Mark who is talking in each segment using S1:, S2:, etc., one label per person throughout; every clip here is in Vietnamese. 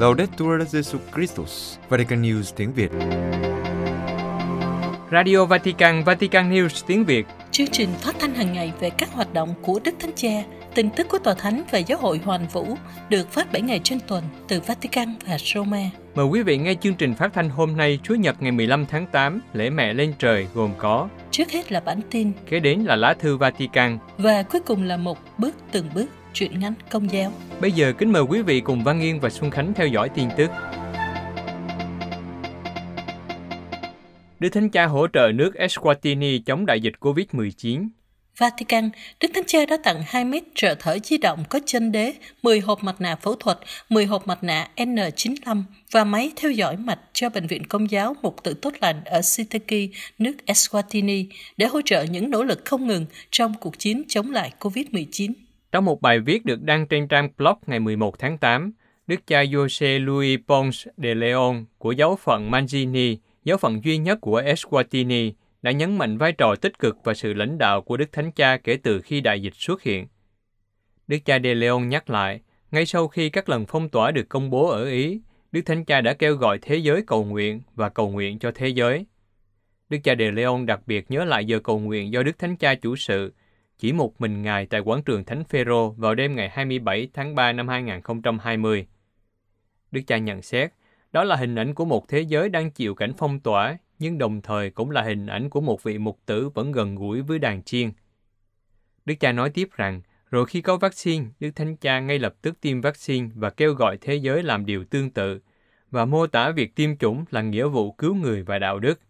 S1: Laudetur Jesus Christus, Vatican News tiếng Việt.
S2: Radio Vatican, Vatican News tiếng Việt.
S3: Chương trình phát thanh hàng ngày về các hoạt động của Đức Thánh Cha, tin tức của Tòa Thánh và Giáo hội Hoàn Vũ được phát 7 ngày trên tuần từ Vatican và Roma.
S2: Mời quý vị nghe chương trình phát thanh hôm nay Chúa Nhật ngày 15 tháng 8, lễ mẹ lên trời gồm có
S3: Trước hết là bản tin
S2: Kế đến là lá thư Vatican.
S3: và cuối cùng là một bước từng bước truyện ngắn công giáo.
S2: Bây giờ kính mời quý vị cùng Văn Yên và Xuân Khánh theo dõi tin tức. Đức Thánh Cha hỗ trợ nước Eswatini chống đại dịch COVID-19.
S3: Vatican, Đức Thánh Cha đã tặng 2 mét trợ thở di động có chân đế, 10 hộp mặt nạ phẫu thuật, 10 hộp mặt nạ N95 và máy theo dõi mạch cho Bệnh viện Công giáo Mục tự Tốt lành ở Sitaki, nước Eswatini, để hỗ trợ những nỗ lực không ngừng trong cuộc chiến chống lại COVID-19.
S2: Trong một bài viết được đăng trên trang blog ngày 11 tháng 8, Đức cha Jose Luis Pons de Leon của giáo phận Manzini, giáo phận duy nhất của Eswatini, đã nhấn mạnh vai trò tích cực và sự lãnh đạo của Đức Thánh Cha kể từ khi đại dịch xuất hiện. Đức cha De Leon nhắc lại, ngay sau khi các lần phong tỏa được công bố ở Ý, Đức Thánh Cha đã kêu gọi thế giới cầu nguyện và cầu nguyện cho thế giới. Đức cha De Leon đặc biệt nhớ lại giờ cầu nguyện do Đức Thánh Cha chủ sự, chỉ một mình Ngài tại quảng trường Thánh Phêrô vào đêm ngày 27 tháng 3 năm 2020. Đức cha nhận xét, đó là hình ảnh của một thế giới đang chịu cảnh phong tỏa, nhưng đồng thời cũng là hình ảnh của một vị mục tử vẫn gần gũi với đàn chiên. Đức cha nói tiếp rằng, rồi khi có vaccine, Đức Thánh Cha ngay lập tức tiêm vaccine và kêu gọi thế giới làm điều tương tự, và mô tả việc tiêm chủng là nghĩa vụ cứu người và đạo đức.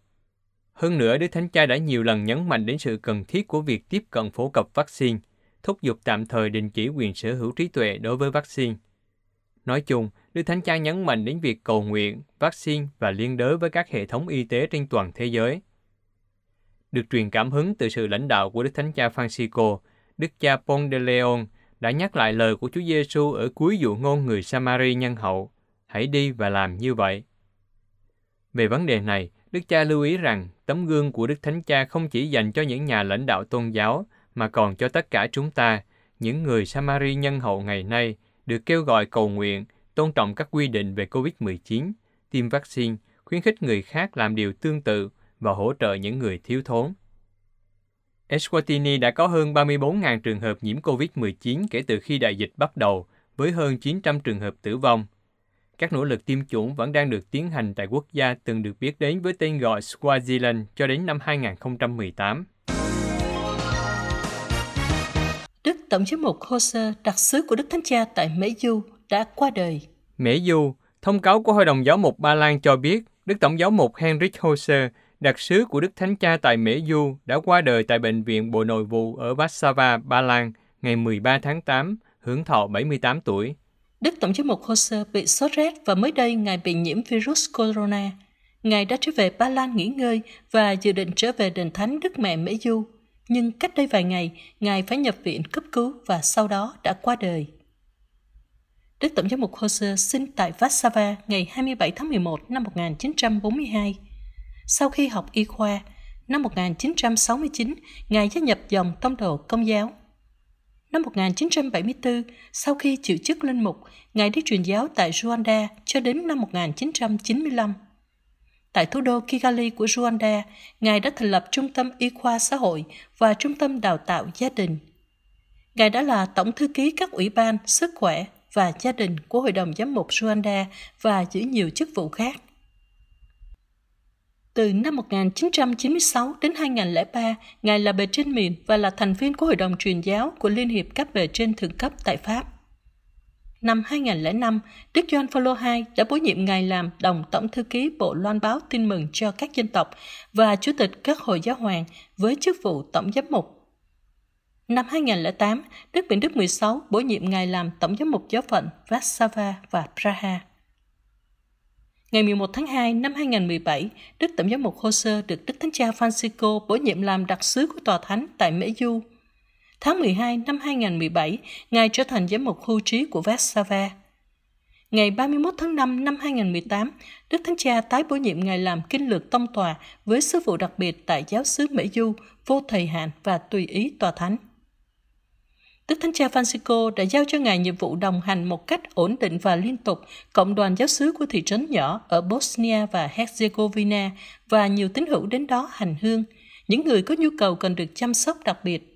S2: Hơn nữa, Đức Thánh Cha đã nhiều lần nhấn mạnh đến sự cần thiết của việc tiếp cận phổ cập vaccine, thúc giục tạm thời đình chỉ quyền sở hữu trí tuệ đối với vaccine. Nói chung, Đức Thánh Cha nhấn mạnh đến việc cầu nguyện, vaccine và liên đới với các hệ thống y tế trên toàn thế giới. Được truyền cảm hứng từ sự lãnh đạo của Đức Thánh Cha Francisco, Đức cha Pon de Leon đã nhắc lại lời của Chúa Giêsu ở cuối dụ ngôn người Samari nhân hậu, hãy đi và làm như vậy. Về vấn đề này, Đức cha lưu ý rằng tấm gương của Đức Thánh Cha không chỉ dành cho những nhà lãnh đạo tôn giáo, mà còn cho tất cả chúng ta, những người Samari nhân hậu ngày nay, được kêu gọi cầu nguyện, tôn trọng các quy định về COVID-19, tiêm vaccine, khuyến khích người khác làm điều tương tự và hỗ trợ những người thiếu thốn. Eswatini đã có hơn 34.000 trường hợp nhiễm COVID-19 kể từ khi đại dịch bắt đầu, với hơn 900 trường hợp tử vong. Các nỗ lực tiêm chủng vẫn đang được tiến hành tại quốc gia từng được biết đến với tên gọi Swaziland cho đến năm 2018.
S3: Đức Tổng giám mục Jose, đặc sứ của Đức Thánh Cha tại Mễ Du, đã qua đời.
S2: Mễ Du, thông cáo của Hội đồng Giáo mục Ba Lan cho biết Đức Tổng giáo mục Henrik Jose, đặc sứ của Đức Thánh Cha tại Mễ Du, đã qua đời tại Bệnh viện Bộ Nội vụ ở Warsaw, Ba Lan ngày 13 tháng 8, hưởng thọ 78 tuổi.
S3: Đức Tổng giám mục Jose bị sốt rét và mới đây Ngài bị nhiễm virus corona. Ngài đã trở về Ba Lan nghỉ ngơi và dự định trở về đền thánh Đức Mẹ Mễ Du. Nhưng cách đây vài ngày, Ngài phải nhập viện cấp cứu và sau đó đã qua đời. Đức Tổng giám mục Jose sinh tại Warsaw ngày 27 tháng 11 năm 1942. Sau khi học y khoa, năm 1969, Ngài gia nhập dòng tông đồ công giáo. Năm 1974, sau khi chịu chức linh mục, Ngài đi truyền giáo tại Rwanda cho đến năm 1995. Tại thủ đô Kigali của Rwanda, Ngài đã thành lập Trung tâm Y khoa xã hội và Trung tâm đào tạo gia đình. Ngài đã là Tổng thư ký các ủy ban sức khỏe và gia đình của Hội đồng Giám mục Rwanda và giữ nhiều chức vụ khác. Từ năm 1996 đến 2003, Ngài là bề trên miền và là thành viên của Hội đồng truyền giáo của Liên hiệp các bề trên thượng cấp tại Pháp. Năm 2005, Đức John Paul II đã bổ nhiệm Ngài làm đồng tổng thư ký Bộ Loan báo tin mừng cho các dân tộc và chủ tịch các hội giáo hoàng với chức vụ tổng giám mục. Năm 2008, Đức Biển Đức 16 bổ nhiệm Ngài làm tổng giám mục giáo phận Warsaw và Praha. Ngày 11 tháng 2 năm 2017, Đức Tổng giám mục Jose được Đức Thánh cha Francisco bổ nhiệm làm đặc sứ của Tòa Thánh tại Mỹ Du. Tháng 12 năm 2017, Ngài trở thành giám mục hưu trí của Warsaw. Ngày 31 tháng 5 năm 2018, Đức Thánh Cha tái bổ nhiệm Ngài làm kinh lược tông tòa với sứ vụ đặc biệt tại giáo xứ Mỹ Du, vô thời hạn và tùy ý tòa thánh. Đức Thánh Cha Francisco đã giao cho Ngài nhiệm vụ đồng hành một cách ổn định và liên tục cộng đoàn giáo xứ của thị trấn nhỏ ở Bosnia và Herzegovina và nhiều tín hữu đến đó hành hương, những người có nhu cầu cần được chăm sóc đặc biệt.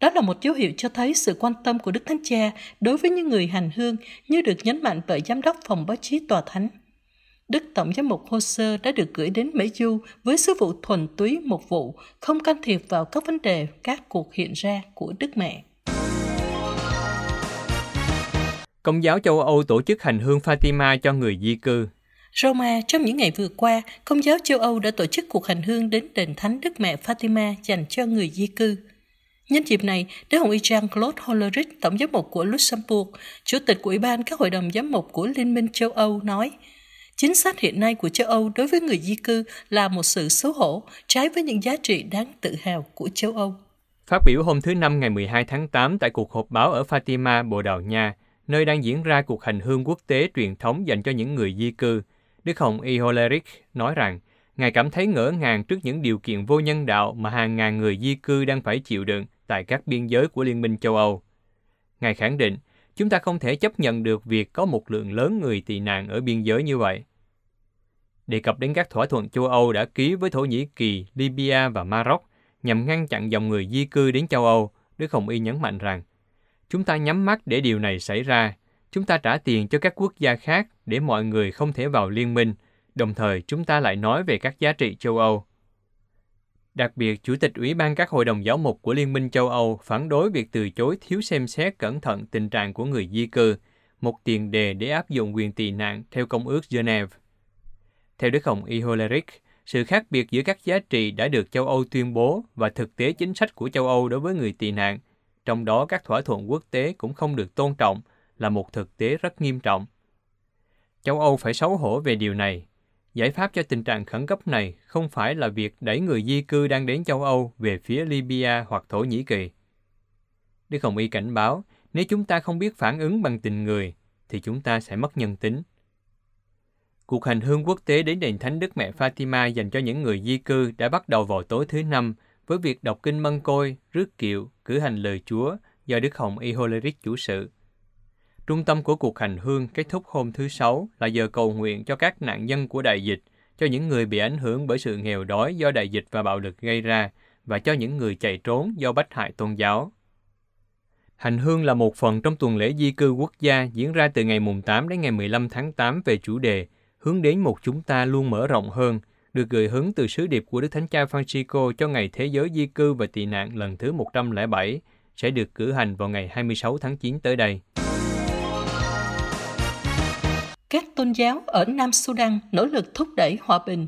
S3: Đó là một dấu hiệu cho thấy sự quan tâm của Đức Thánh Cha đối với những người hành hương như được nhấn mạnh bởi Giám đốc Phòng Báo chí Tòa Thánh. Đức Tổng giám mục hồ sơ đã được gửi đến Mỹ Du với sứ vụ thuần túy một vụ, không can thiệp vào các vấn đề, các cuộc hiện ra của Đức Mẹ.
S2: Công giáo châu Âu tổ chức hành hương Fatima cho người di cư.
S3: Roma trong những ngày vừa qua, Công giáo châu Âu đã tổ chức cuộc hành hương đến đền thánh Đức Mẹ Fatima dành cho người di cư. Nhân dịp này, Đức Hồng Y Jean-Claude Hollerich, Tổng giám mục của Luxembourg, Chủ tịch của Ủy ban các hội đồng giám mục của Liên minh châu Âu nói, Chính sách hiện nay của châu Âu đối với người di cư là một sự xấu hổ, trái với những giá trị đáng tự hào của châu Âu.
S2: Phát biểu hôm thứ Năm ngày 12 tháng 8 tại cuộc họp báo ở Fatima, Bồ Đào Nha, nơi đang diễn ra cuộc hành hương quốc tế truyền thống dành cho những người di cư, Đức Hồng Y nói rằng, Ngài cảm thấy ngỡ ngàng trước những điều kiện vô nhân đạo mà hàng ngàn người di cư đang phải chịu đựng tại các biên giới của Liên minh châu Âu. Ngài khẳng định, chúng ta không thể chấp nhận được việc có một lượng lớn người tị nạn ở biên giới như vậy. Đề cập đến các thỏa thuận châu Âu đã ký với Thổ Nhĩ Kỳ, Libya và Maroc nhằm ngăn chặn dòng người di cư đến châu Âu, Đức Hồng Y nhấn mạnh rằng, chúng ta nhắm mắt để điều này xảy ra, chúng ta trả tiền cho các quốc gia khác để mọi người không thể vào liên minh, đồng thời chúng ta lại nói về các giá trị châu Âu. Đặc biệt, Chủ tịch Ủy ban các hội đồng giáo mục của Liên minh châu Âu phản đối việc từ chối thiếu xem xét cẩn thận tình trạng của người di cư, một tiền đề để áp dụng quyền tị nạn theo Công ước Geneva. Theo Đức Hồng Y Hollerich, sự khác biệt giữa các giá trị đã được châu Âu tuyên bố và thực tế chính sách của châu Âu đối với người tị nạn, trong đó các thỏa thuận quốc tế cũng không được tôn trọng, là một thực tế rất nghiêm trọng. Châu Âu phải xấu hổ về điều này. Giải pháp cho tình trạng khẩn cấp này không phải là việc đẩy người di cư đang đến châu Âu về phía Libya hoặc Thổ Nhĩ Kỳ. Đức Hồng Y cảnh báo, nếu chúng ta không biết phản ứng bằng tình người, thì chúng ta sẽ mất nhân tính. Cuộc hành hương quốc tế đến đền thánh Đức Mẹ Fatima dành cho những người di cư đã bắt đầu vào tối thứ Năm với việc đọc kinh mân côi, rước kiệu, cử hành lời Chúa do Đức Hồng Y Holeric chủ sự. Trung tâm của cuộc hành hương kết thúc hôm thứ Sáu là giờ cầu nguyện cho các nạn nhân của đại dịch, cho những người bị ảnh hưởng bởi sự nghèo đói do đại dịch và bạo lực gây ra, và cho những người chạy trốn do bách hại tôn giáo. Hành hương là một phần trong tuần lễ di cư quốc gia diễn ra từ ngày mùng 8 đến ngày 15 tháng 8 về chủ đề hướng đến một chúng ta luôn mở rộng hơn, được gửi hứng từ sứ điệp của Đức Thánh Cha Francisco cho Ngày Thế giới Di cư và Tị nạn lần thứ 107 sẽ được cử hành vào ngày 26 tháng 9 tới đây.
S3: Các tôn giáo ở Nam Sudan nỗ lực thúc đẩy hòa bình.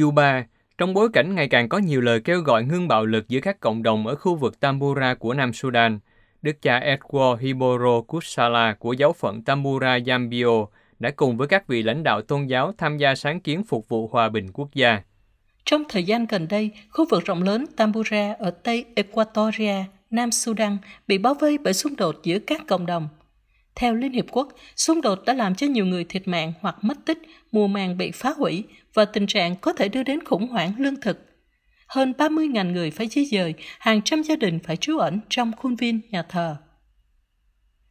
S2: Yuba, trong bối cảnh ngày càng có nhiều lời kêu gọi ngưng bạo lực giữa các cộng đồng ở khu vực Tambura của Nam Sudan, Đức cha Edward Hiboro Kusala của giáo phận Tambura Yambio đã cùng với các vị lãnh đạo tôn giáo tham gia sáng kiến phục vụ hòa bình quốc gia.
S3: Trong thời gian gần đây, khu vực rộng lớn Tambura ở Tây Equatoria, Nam Sudan bị bao vây bởi xung đột giữa các cộng đồng. Theo Liên Hiệp Quốc, xung đột đã làm cho nhiều người thiệt mạng hoặc mất tích, mùa màng bị phá hủy và tình trạng có thể đưa đến khủng hoảng lương thực. Hơn 30.000 người phải di dời, hàng trăm gia đình phải trú ẩn trong khuôn viên nhà thờ.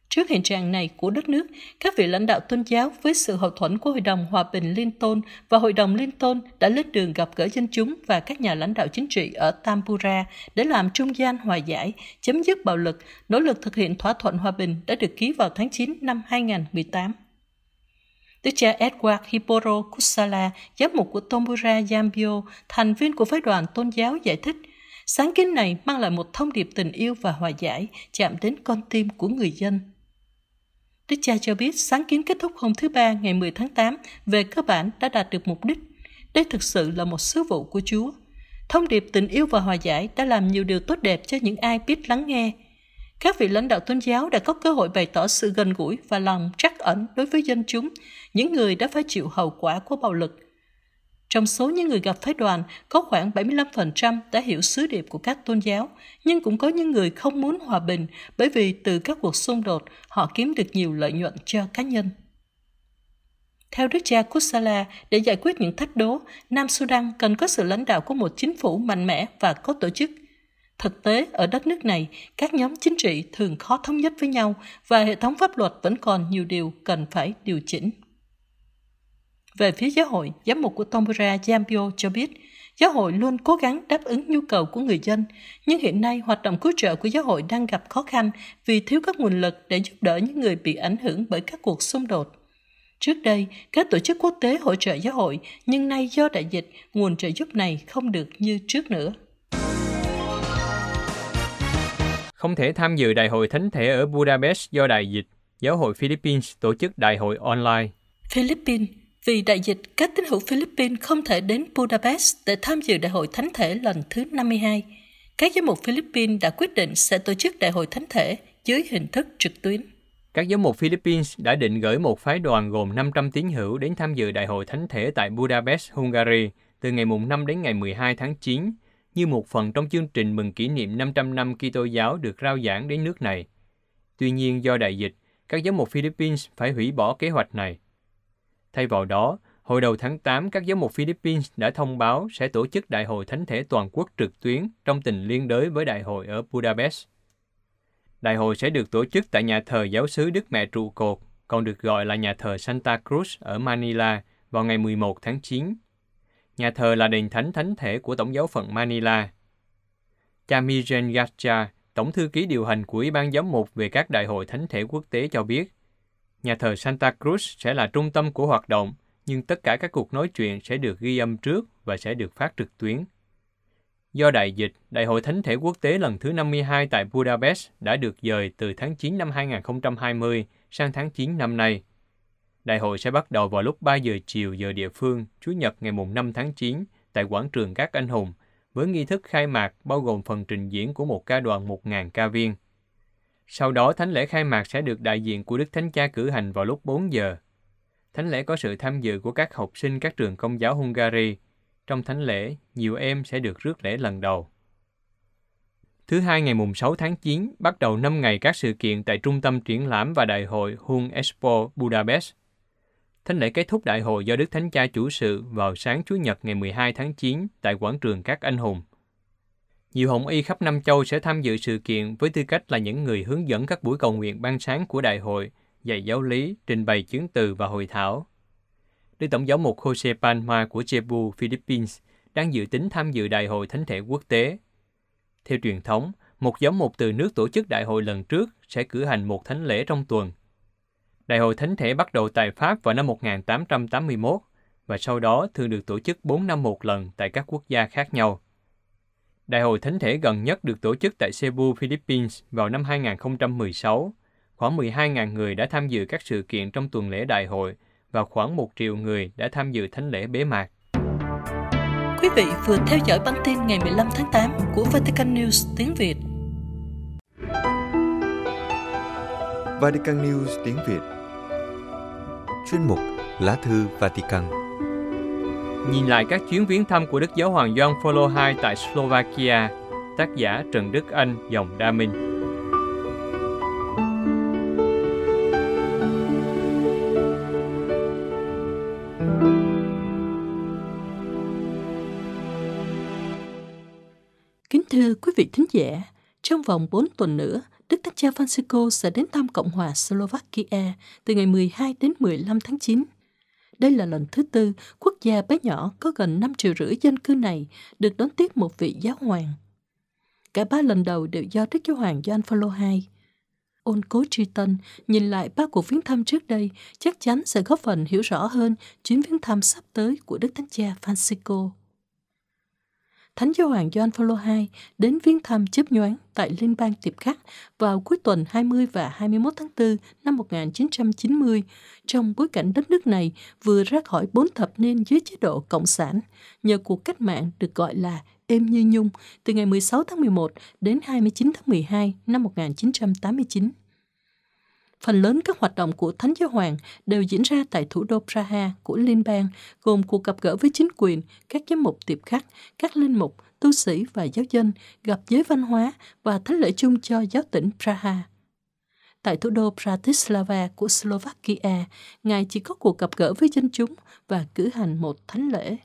S3: Trước hiện trạng này của đất nước, các vị lãnh đạo tôn giáo với sự hậu thuẫn của Hội đồng Hòa bình Liên Tôn và Hội đồng Liên Tôn đã lên đường gặp gỡ dân chúng và các nhà lãnh đạo chính trị ở Tambura để làm trung gian hòa giải, chấm dứt bạo lực, nỗ lực thực hiện thỏa thuận hòa bình đã được ký vào tháng 9 năm 2018. Đức cha Edward Hiporo Kusala, giám mục của Tombura Yambio, thành viên của phái đoàn tôn giáo giải thích, sáng kiến này mang lại một thông điệp tình yêu và hòa giải chạm đến con tim của người dân. Đức cha cho biết sáng kiến kết thúc hôm thứ Ba ngày 10 tháng 8 về cơ bản đã đạt được mục đích. Đây thực sự là một sứ vụ của Chúa. Thông điệp tình yêu và hòa giải đã làm nhiều điều tốt đẹp cho những ai biết lắng nghe. Các vị lãnh đạo tôn giáo đã có cơ hội bày tỏ sự gần gũi và lòng trắc ẩn đối với dân chúng, những người đã phải chịu hậu quả của bạo lực trong số những người gặp phái đoàn, có khoảng 75% đã hiểu sứ điệp của các tôn giáo, nhưng cũng có những người không muốn hòa bình bởi vì từ các cuộc xung đột họ kiếm được nhiều lợi nhuận cho cá nhân. Theo Đức cha Kusala, để giải quyết những thách đố, Nam Sudan cần có sự lãnh đạo của một chính phủ mạnh mẽ và có tổ chức. Thực tế, ở đất nước này, các nhóm chính trị thường khó thống nhất với nhau và hệ thống pháp luật vẫn còn nhiều điều cần phải điều chỉnh. Về phía giáo hội, giám mục của Tombora Giambio cho biết, giáo hội luôn cố gắng đáp ứng nhu cầu của người dân, nhưng hiện nay hoạt động cứu trợ của giáo hội đang gặp khó khăn vì thiếu các nguồn lực để giúp đỡ những người bị ảnh hưởng bởi các cuộc xung đột. Trước đây, các tổ chức quốc tế hỗ trợ giáo hội, nhưng nay do đại dịch, nguồn trợ giúp này không được như trước nữa.
S2: Không thể tham dự đại hội thánh thể ở Budapest do đại dịch, giáo hội Philippines tổ chức đại hội online.
S3: Philippines vì đại dịch, các tín hữu Philippines không thể đến Budapest để tham dự Đại hội Thánh thể lần thứ 52. Các giám mục Philippines đã quyết định sẽ tổ chức Đại hội Thánh thể dưới hình thức trực tuyến.
S2: Các giám mục Philippines đã định gửi một phái đoàn gồm 500 tín hữu đến tham dự Đại hội Thánh thể tại Budapest, Hungary từ ngày mùng 5 đến ngày 12 tháng 9 như một phần trong chương trình mừng kỷ niệm 500 năm Kitô giáo được rao giảng đến nước này. Tuy nhiên do đại dịch, các giám mục Philippines phải hủy bỏ kế hoạch này. Thay vào đó, hồi đầu tháng 8, các giám mục Philippines đã thông báo sẽ tổ chức Đại hội Thánh thể Toàn quốc trực tuyến trong tình liên đới với đại hội ở Budapest. Đại hội sẽ được tổ chức tại nhà thờ giáo sứ Đức Mẹ Trụ Cột, còn được gọi là nhà thờ Santa Cruz ở Manila vào ngày 11 tháng 9. Nhà thờ là đền thánh thánh thể của Tổng giáo phận Manila. Cha Mijen Gacha, Tổng thư ký điều hành của Ủy ban giám mục về các đại hội thánh thể quốc tế cho biết, nhà thờ Santa Cruz sẽ là trung tâm của hoạt động, nhưng tất cả các cuộc nói chuyện sẽ được ghi âm trước và sẽ được phát trực tuyến. Do đại dịch, Đại hội Thánh thể Quốc tế lần thứ 52 tại Budapest đã được dời từ tháng 9 năm 2020 sang tháng 9 năm nay. Đại hội sẽ bắt đầu vào lúc 3 giờ chiều giờ địa phương, Chủ nhật ngày 5 tháng 9 tại quảng trường Các Anh Hùng, với nghi thức khai mạc bao gồm phần trình diễn của một ca đoàn 1.000 ca viên. Sau đó, thánh lễ khai mạc sẽ được đại diện của Đức Thánh Cha cử hành vào lúc 4 giờ. Thánh lễ có sự tham dự của các học sinh các trường công giáo Hungary. Trong thánh lễ, nhiều em sẽ được rước lễ lần đầu. Thứ hai ngày mùng 6 tháng 9, bắt đầu 5 ngày các sự kiện tại Trung tâm Triển lãm và Đại hội Hung Expo Budapest. Thánh lễ kết thúc đại hội do Đức Thánh Cha chủ sự vào sáng Chủ nhật ngày 12 tháng 9 tại quảng trường các anh hùng. Nhiều hồng y khắp Nam Châu sẽ tham dự sự kiện với tư cách là những người hướng dẫn các buổi cầu nguyện ban sáng của đại hội, dạy giáo lý, trình bày chứng từ và hội thảo. Đức Tổng giáo mục Jose Palma của Cebu, Philippines đang dự tính tham dự đại hội thánh thể quốc tế. Theo truyền thống, một giám mục từ nước tổ chức đại hội lần trước sẽ cử hành một thánh lễ trong tuần. Đại hội thánh thể bắt đầu tại Pháp vào năm 1881 và sau đó thường được tổ chức 4 năm một lần tại các quốc gia khác nhau. Đại hội Thánh thể gần nhất được tổ chức tại Cebu, Philippines vào năm 2016. Khoảng 12.000 người đã tham dự các sự kiện trong tuần lễ đại hội và khoảng 1 triệu người đã tham dự thánh lễ bế mạc.
S3: Quý vị vừa theo dõi bản tin ngày 15 tháng 8 của Vatican News tiếng Việt.
S1: Vatican News tiếng Việt Chuyên mục Lá thư Vatican
S2: Nhìn lại các chuyến viếng thăm của Đức Giáo hoàng Gioan Phaolô II tại Slovakia, tác giả Trần Đức Anh, dòng Đa Minh.
S3: Kính thưa quý vị thính giả, trong vòng 4 tuần nữa, Đức Thánh Cha Francisco sẽ đến thăm Cộng hòa Slovakia từ ngày 12 đến 15 tháng 9 đây là lần thứ tư quốc gia bé nhỏ có gần 5 triệu rưỡi dân cư này được đón tiếp một vị giáo hoàng. Cả ba lần đầu đều do Đức Giáo hoàng Gioan Phaolô II. Ôn cố tri tân, nhìn lại ba cuộc viếng thăm trước đây, chắc chắn sẽ góp phần hiểu rõ hơn chuyến viếng thăm sắp tới của Đức Thánh Cha Francisco. Thánh Giáo hoàng Gioan Phaolô II đến viếng thăm chớp nhoáng tại Liên bang Tiệp Khắc vào cuối tuần 20 và 21 tháng 4 năm 1990 trong bối cảnh đất nước này vừa ra khỏi bốn thập niên dưới chế độ Cộng sản, nhờ cuộc cách mạng được gọi là êm như nhung từ ngày 16 tháng 11 đến 29 tháng 12 năm 1989. Phần lớn các hoạt động của Thánh Giáo Hoàng đều diễn ra tại thủ đô Praha của Liên bang, gồm cuộc gặp gỡ với chính quyền, các giám mục tiệp khắc, các linh mục, tu sĩ và giáo dân, gặp giới văn hóa và thánh lễ chung cho giáo tỉnh Praha. Tại thủ đô Bratislava của Slovakia, Ngài chỉ có cuộc gặp gỡ với dân chúng và cử hành một thánh lễ.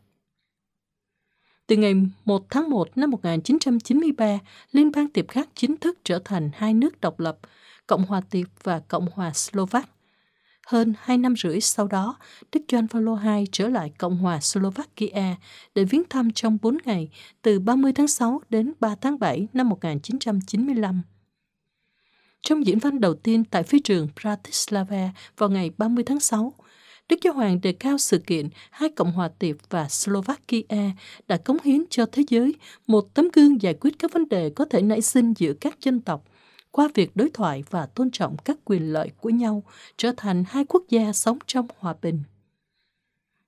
S3: Từ ngày 1 tháng 1 năm 1993, Liên bang Tiệp Khắc chính thức trở thành hai nước độc lập, Cộng hòa Tiệp và Cộng hòa Slovak. Hơn hai năm rưỡi sau đó, Đức Gioan Phaolô II trở lại Cộng hòa Slovakia để viếng thăm trong 4 ngày, từ 30 tháng 6 đến 3 tháng 7 năm 1995. Trong diễn văn đầu tiên tại phi trường Bratislava vào ngày 30 tháng 6, Đức Giáo Hoàng đề cao sự kiện hai Cộng hòa Tiệp và Slovakia đã cống hiến cho thế giới một tấm gương giải quyết các vấn đề có thể nảy sinh giữa các dân tộc qua việc đối thoại và tôn trọng các quyền lợi của nhau trở thành hai quốc gia sống trong hòa bình.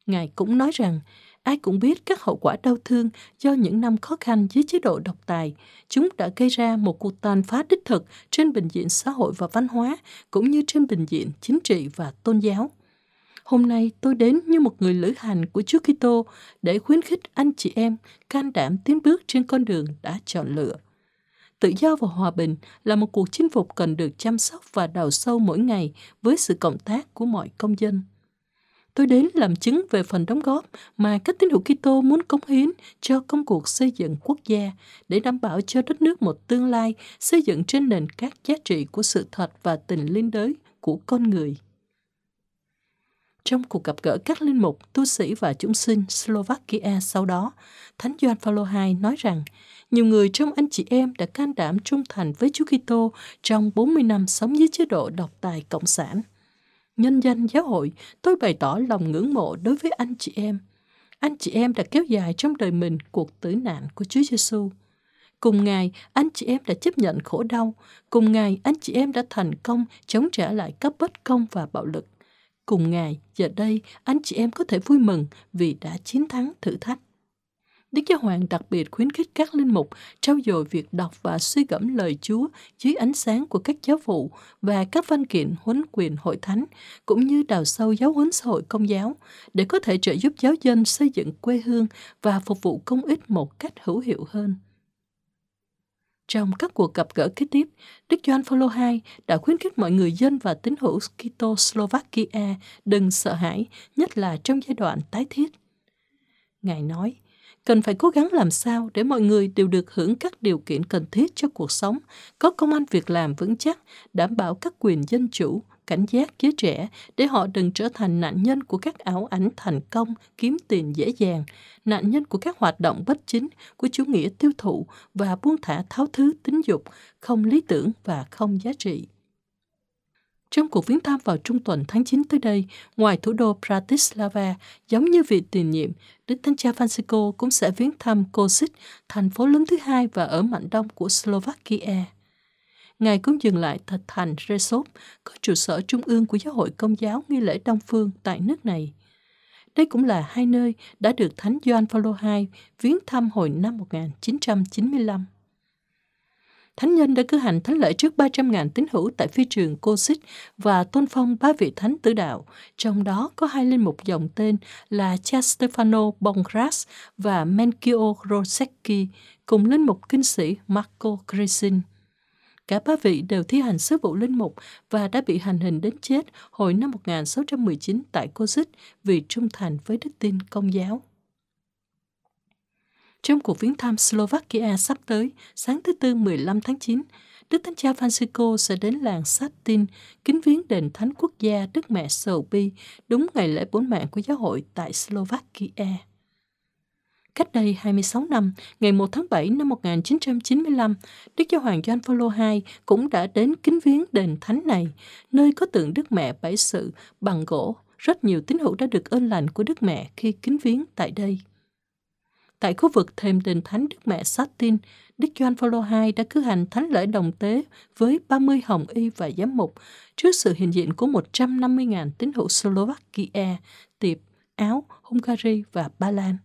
S3: Ngài cũng nói rằng, ai cũng biết các hậu quả đau thương do những năm khó khăn dưới chế độ độc tài, chúng đã gây ra một cuộc tàn phá đích thực trên bình diện xã hội và văn hóa, cũng như trên bình diện chính trị và tôn giáo. Hôm nay tôi đến như một người lữ hành của Chúa Kitô để khuyến khích anh chị em can đảm tiến bước trên con đường đã chọn lựa. Tự do và hòa bình là một cuộc chinh phục cần được chăm sóc và đào sâu mỗi ngày với sự cộng tác của mọi công dân. Tôi đến làm chứng về phần đóng góp mà các tín hữu Kitô muốn cống hiến cho công cuộc xây dựng quốc gia để đảm bảo cho đất nước một tương lai xây dựng trên nền các giá trị của sự thật và tình liên đới của con người. Trong cuộc gặp gỡ các linh mục, tu sĩ và chúng sinh Slovakia sau đó, Thánh Gioan Phaolô II nói rằng nhiều người trong anh chị em đã can đảm trung thành với Chúa Kitô trong 40 năm sống dưới chế độ độc tài cộng sản. Nhân danh giáo hội, tôi bày tỏ lòng ngưỡng mộ đối với anh chị em. Anh chị em đã kéo dài trong đời mình cuộc tử nạn của Chúa Giêsu. Cùng Ngài, anh chị em đã chấp nhận khổ đau. Cùng Ngài, anh chị em đã thành công chống trả lại các bất công và bạo lực. Cùng Ngài, giờ đây, anh chị em có thể vui mừng vì đã chiến thắng thử thách. Đức Giáo Hoàng đặc biệt khuyến khích các linh mục trao dồi việc đọc và suy gẫm lời Chúa dưới ánh sáng của các giáo phụ và các văn kiện huấn quyền hội thánh, cũng như đào sâu giáo huấn xã hội công giáo, để có thể trợ giúp giáo dân xây dựng quê hương và phục vụ công ích một cách hữu hiệu hơn. Trong các cuộc gặp gỡ kế tiếp, Đức Gioan Phaolô II đã khuyến khích mọi người dân và tín hữu Kitô Slovakia đừng sợ hãi, nhất là trong giai đoạn tái thiết. Ngài nói, cần phải cố gắng làm sao để mọi người đều được hưởng các điều kiện cần thiết cho cuộc sống, có công an việc làm vững chắc, đảm bảo các quyền dân chủ, cảnh giác giới trẻ để họ đừng trở thành nạn nhân của các ảo ảnh thành công, kiếm tiền dễ dàng, nạn nhân của các hoạt động bất chính của chủ nghĩa tiêu thụ và buông thả tháo thứ tính dục, không lý tưởng và không giá trị. Trong cuộc viếng thăm vào trung tuần tháng 9 tới đây, ngoài thủ đô Bratislava, giống như vị tiền nhiệm, Đức Thánh Cha Francisco cũng sẽ viếng thăm Kosice, thành phố lớn thứ hai và ở mạnh đông của Slovakia. Ngài cũng dừng lại tại thành Resop, có trụ sở trung ương của Giáo hội Công giáo nghi lễ Đông Phương tại nước này. Đây cũng là hai nơi đã được Thánh Gioan Phaolô II viếng thăm hồi năm 1995. Thánh nhân đã cử hành thánh lễ trước 300.000 tín hữu tại phi trường Kosic và tôn phong ba vị thánh tử đạo, trong đó có hai linh mục dòng tên là cha Stefano Bongras và Menkio Rosecki, cùng linh mục kinh sĩ Marco Cresin. Cả ba vị đều thi hành sứ vụ linh mục và đã bị hành hình đến chết hồi năm 1619 tại Kozic vì trung thành với đức tin công giáo. Trong cuộc viếng thăm Slovakia sắp tới, sáng thứ Tư 15 tháng 9, Đức Thánh Cha Francisco sẽ đến làng Satin kính viếng đền Thánh Quốc gia Đức Mẹ Sầu Bi đúng ngày lễ bốn mạng của giáo hội tại Slovakia. Cách đây 26 năm, ngày 1 tháng 7 năm 1995, Đức Giáo hoàng John Paul II cũng đã đến kính viếng đền thánh này, nơi có tượng Đức Mẹ Bảy Sự bằng gỗ. Rất nhiều tín hữu đã được ơn lành của Đức Mẹ khi kính viếng tại đây. Tại khu vực thềm đền thánh Đức Mẹ Satin, Đức Gioan Phaolô II đã cử hành thánh lễ đồng tế với 30 hồng y và giám mục trước sự hiện diện của 150.000 tín hữu Slovakia, Tiệp, Áo, Hungary và Ba Lan.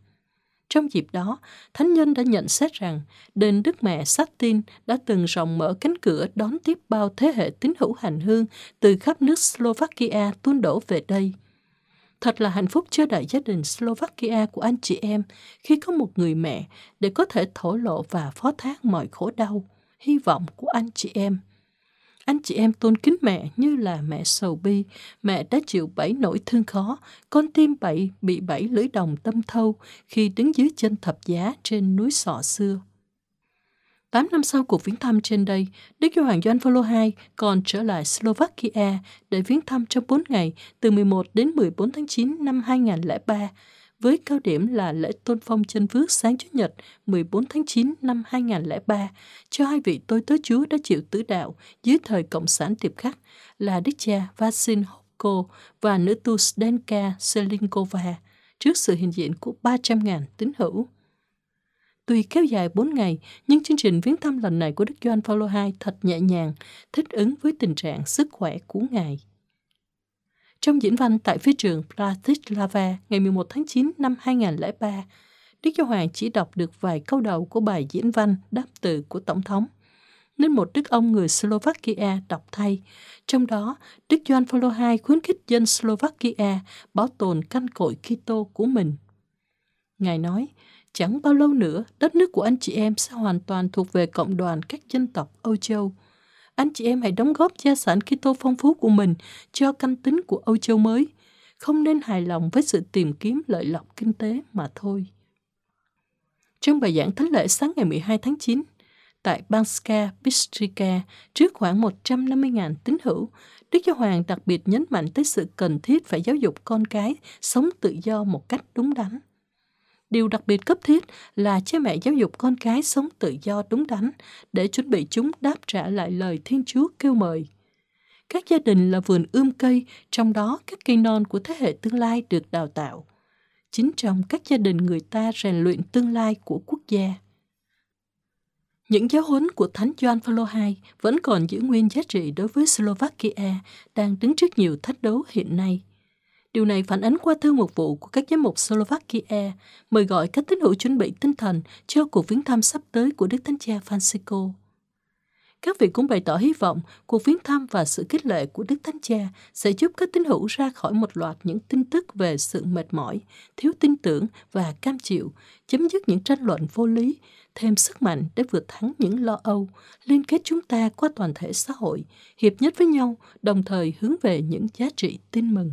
S3: Trong dịp đó, Thánh Nhân đã nhận xét rằng đền Đức Mẹ Satin đã từng rộng mở cánh cửa đón tiếp bao thế hệ tín hữu hành hương từ khắp nước Slovakia tuôn đổ về đây. Thật là hạnh phúc cho đại gia đình Slovakia của anh chị em khi có một người mẹ để có thể thổ lộ và phó thác mọi khổ đau, hy vọng của anh chị em. anh chị em tôn kính mẹ như là mẹ sầu bi, mẹ đã chịu bảy nỗi thương khó, con tim bảy bị bảy lưỡi đồng tâm thâu khi đứng dưới chân thập giá trên núi sọ xưa. Tám năm sau cuộc viếng thăm trên đây, Đức Giáo hoàng Gioan Phaolô II còn trở lại Slovakia để viếng thăm trong 4 ngày từ 11 đến 14 tháng 9 năm 2003 với cao điểm là lễ tôn phong chân phước sáng Chủ nhật 14 tháng 9 năm 2003 cho hai vị tôi tớ Chúa đã chịu tử đạo dưới thời Cộng sản tiệp khắc là Đức cha Vasil Hopko và nữ tu Zdenka Selinkova trước sự hiện diện của 300.000 tín hữu. Tuy kéo dài 4 ngày, nhưng chương trình viếng thăm lần này của Đức Doan Paulo II thật nhẹ nhàng, thích ứng với tình trạng sức khỏe của Ngài. Trong diễn văn tại phía trường Bratislava ngày 11 tháng 9 năm 2003, Đức Giáo Hoàng chỉ đọc được vài câu đầu của bài diễn văn đáp từ của Tổng thống, nên một đức ông người Slovakia đọc thay. Trong đó, Đức Doan Phaolô II khuyến khích dân Slovakia bảo tồn căn cội Kitô của mình. Ngài nói, chẳng bao lâu nữa, đất nước của anh chị em sẽ hoàn toàn thuộc về cộng đoàn các dân tộc Âu Châu – anh chị em hãy đóng góp gia sản Kitô phong phú của mình cho canh tính của Âu Châu mới, không nên hài lòng với sự tìm kiếm lợi lộc kinh tế mà thôi. Trong bài giảng thánh lễ sáng ngày 12 tháng 9, tại Banska Bystrica trước khoảng 150.000 tín hữu, Đức Giáo Hoàng đặc biệt nhấn mạnh tới sự cần thiết phải giáo dục con cái sống tự do một cách đúng đắn. Điều đặc biệt cấp thiết là cha mẹ giáo dục con cái sống tự do đúng đắn để chuẩn bị chúng đáp trả lại lời Thiên Chúa kêu mời. Các gia đình là vườn ươm cây, trong đó các cây non của thế hệ tương lai được đào tạo. Chính trong các gia đình người ta rèn luyện tương lai của quốc gia. Những giáo huấn của Thánh Gioan Phaolô II vẫn còn giữ nguyên giá trị đối với Slovakia đang đứng trước nhiều thách đố hiện nay. Điều này phản ánh qua thư mục vụ của các giám mục Slovakia, mời gọi các tín hữu chuẩn bị tinh thần cho cuộc viếng thăm sắp tới của Đức Thánh Cha Francisco. Các vị cũng bày tỏ hy vọng cuộc viếng thăm và sự khích lệ của Đức Thánh Cha sẽ giúp các tín hữu ra khỏi một loạt những tin tức về sự mệt mỏi, thiếu tin tưởng và cam chịu, chấm dứt những tranh luận vô lý, thêm sức mạnh để vượt thắng những lo âu, liên kết chúng ta qua toàn thể xã hội, hiệp nhất với nhau, đồng thời hướng về những giá trị tin mừng.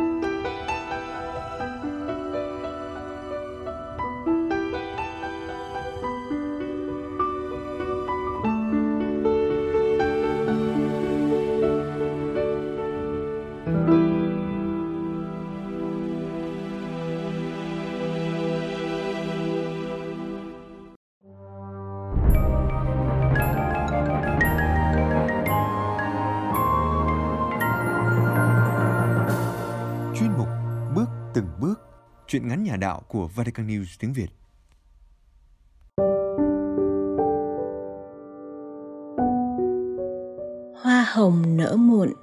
S1: Chuyện ngắn nhà đạo của Vatican News tiếng Việt.
S4: Hoa hồng nở muộn.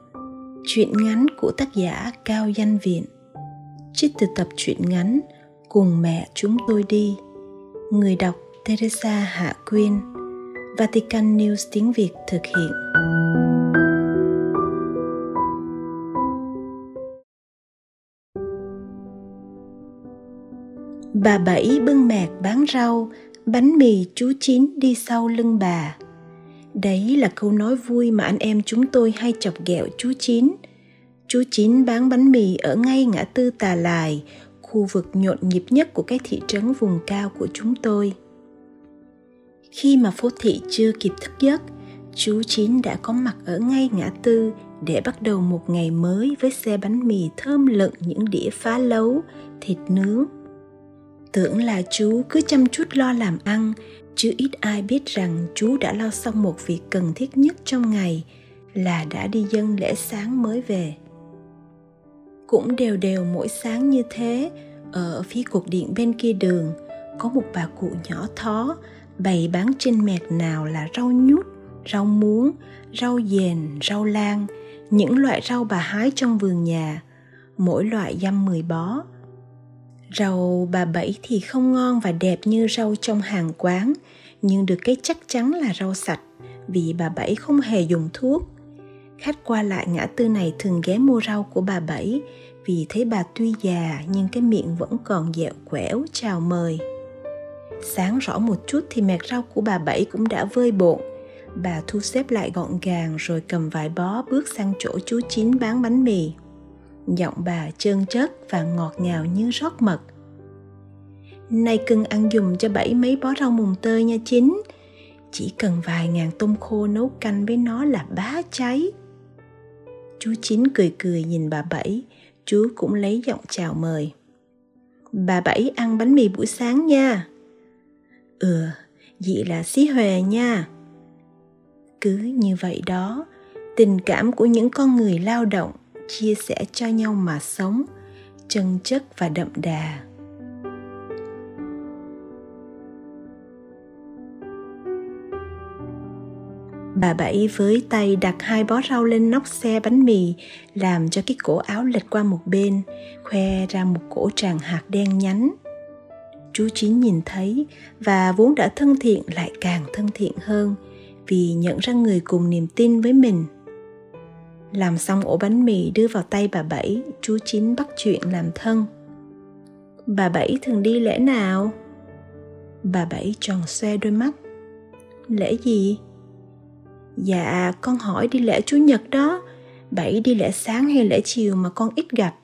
S4: Chuyện ngắn của tác giả Cao Danh Viện. Trích từ tập truyện ngắn Cùng mẹ chúng tôi đi. Người đọc Teresa Hạ Quyên. Vatican News tiếng Việt thực hiện. Bà Bảy bưng mẹt bán rau, bánh mì chú Chín đi sau lưng bà. Đấy là câu nói vui mà anh em chúng tôi hay chọc ghẹo chú Chín. Chú Chín bán bánh mì ở ngay ngã tư Tà Lài, khu vực nhộn nhịp nhất của cái thị trấn vùng cao của chúng tôi. Khi mà phố thị chưa kịp thức giấc, chú Chín đã có mặt ở ngay ngã tư để bắt đầu một ngày mới với xe bánh mì thơm lựng những đĩa phá lấu, thịt nướng, tưởng là chú cứ chăm chút lo làm ăn, chứ ít ai biết rằng chú đã lo xong một việc cần thiết nhất trong ngày, là đã đi dân lễ sáng mới về. Cũng đều đều mỗi sáng như thế, ở phía cột điện bên kia đường, có một bà cụ nhỏ thó, bày bán trên mẹt nào là rau nhút, rau muống, rau dền, rau lan những loại rau bà hái trong vườn nhà. Mỗi loại dăm mười bó Rau bà Bảy thì không ngon và đẹp như rau trong hàng quán, nhưng được cái chắc chắn là rau sạch vì bà Bảy không hề dùng thuốc. Khách qua lại ngã tư này thường ghé mua rau của bà Bảy vì thấy bà tuy già nhưng cái miệng vẫn còn dẻo quẻo chào mời. Sáng rõ một chút thì mẹt rau của bà Bảy cũng đã vơi bộn, bà thu xếp lại gọn gàng rồi cầm vài bó bước sang chỗ chú chín bán bánh mì giọng bà trơn chất và ngọt ngào như rót mật. Nay cưng ăn dùng cho bảy mấy bó rau mùng tơi nha chín chỉ cần vài ngàn tôm khô nấu canh với nó là bá cháy. Chú chín cười cười nhìn bà bảy, chú cũng lấy giọng chào mời. Bà bảy ăn bánh mì buổi sáng nha. Ừ dị là xí hòe nha. Cứ như vậy đó, tình cảm của những con người lao động chia sẻ cho nhau mà sống, chân chất và đậm đà. Bà bảy với tay đặt hai bó rau lên nóc xe bánh mì, làm cho cái cổ áo lệch qua một bên, khoe ra một cổ tràng hạt đen nhánh. Chú chín nhìn thấy và vốn đã thân thiện lại càng thân thiện hơn, vì nhận ra người cùng niềm tin với mình làm xong ổ bánh mì đưa vào tay bà bảy, chú chín bắt chuyện làm thân. Bà bảy thường đi lễ nào? Bà bảy tròn xoe đôi mắt. Lễ gì? Dạ con hỏi đi lễ chủ nhật đó. Bảy đi lễ sáng hay lễ chiều mà con ít gặp?